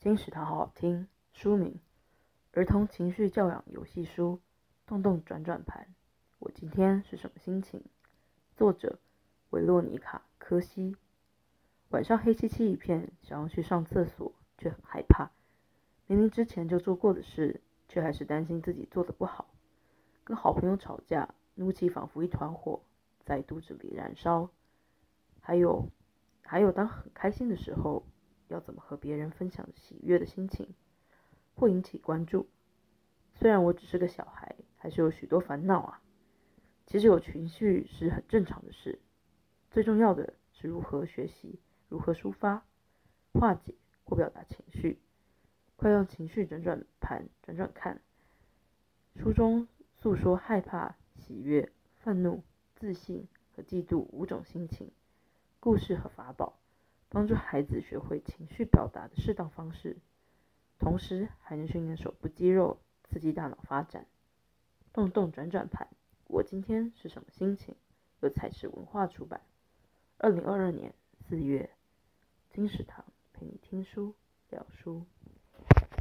金石堂好好听。书名：儿童情绪教养游戏书。动动转转盘，我今天是什么心情？作者：维洛妮卡·科西。晚上黑漆漆一片，想要去上厕所，却很害怕。明明之前就做过的事，却还是担心自己做的不好。跟好朋友吵架，怒气仿佛一团火在肚子里燃烧。还有，还有，当很开心的时候，要怎么和别人分享喜悦的心情？会引起关注。虽然我只是个小孩，还是有许多烦恼啊。其实有情绪是很正常的事，最重要的是如何学习，如何抒发、化解或表达情绪。快用情绪转转盘转转看，书中诉说害怕、喜悦、愤怒、自信和嫉妒五种心情，故事和法宝，帮助孩子学会情绪表达的适当方式。同时还能训练手部肌肉，刺激大脑发展。动动转转盘，我今天是什么心情？由彩石文化出版，二零二二年四月。金石堂陪你听书聊书。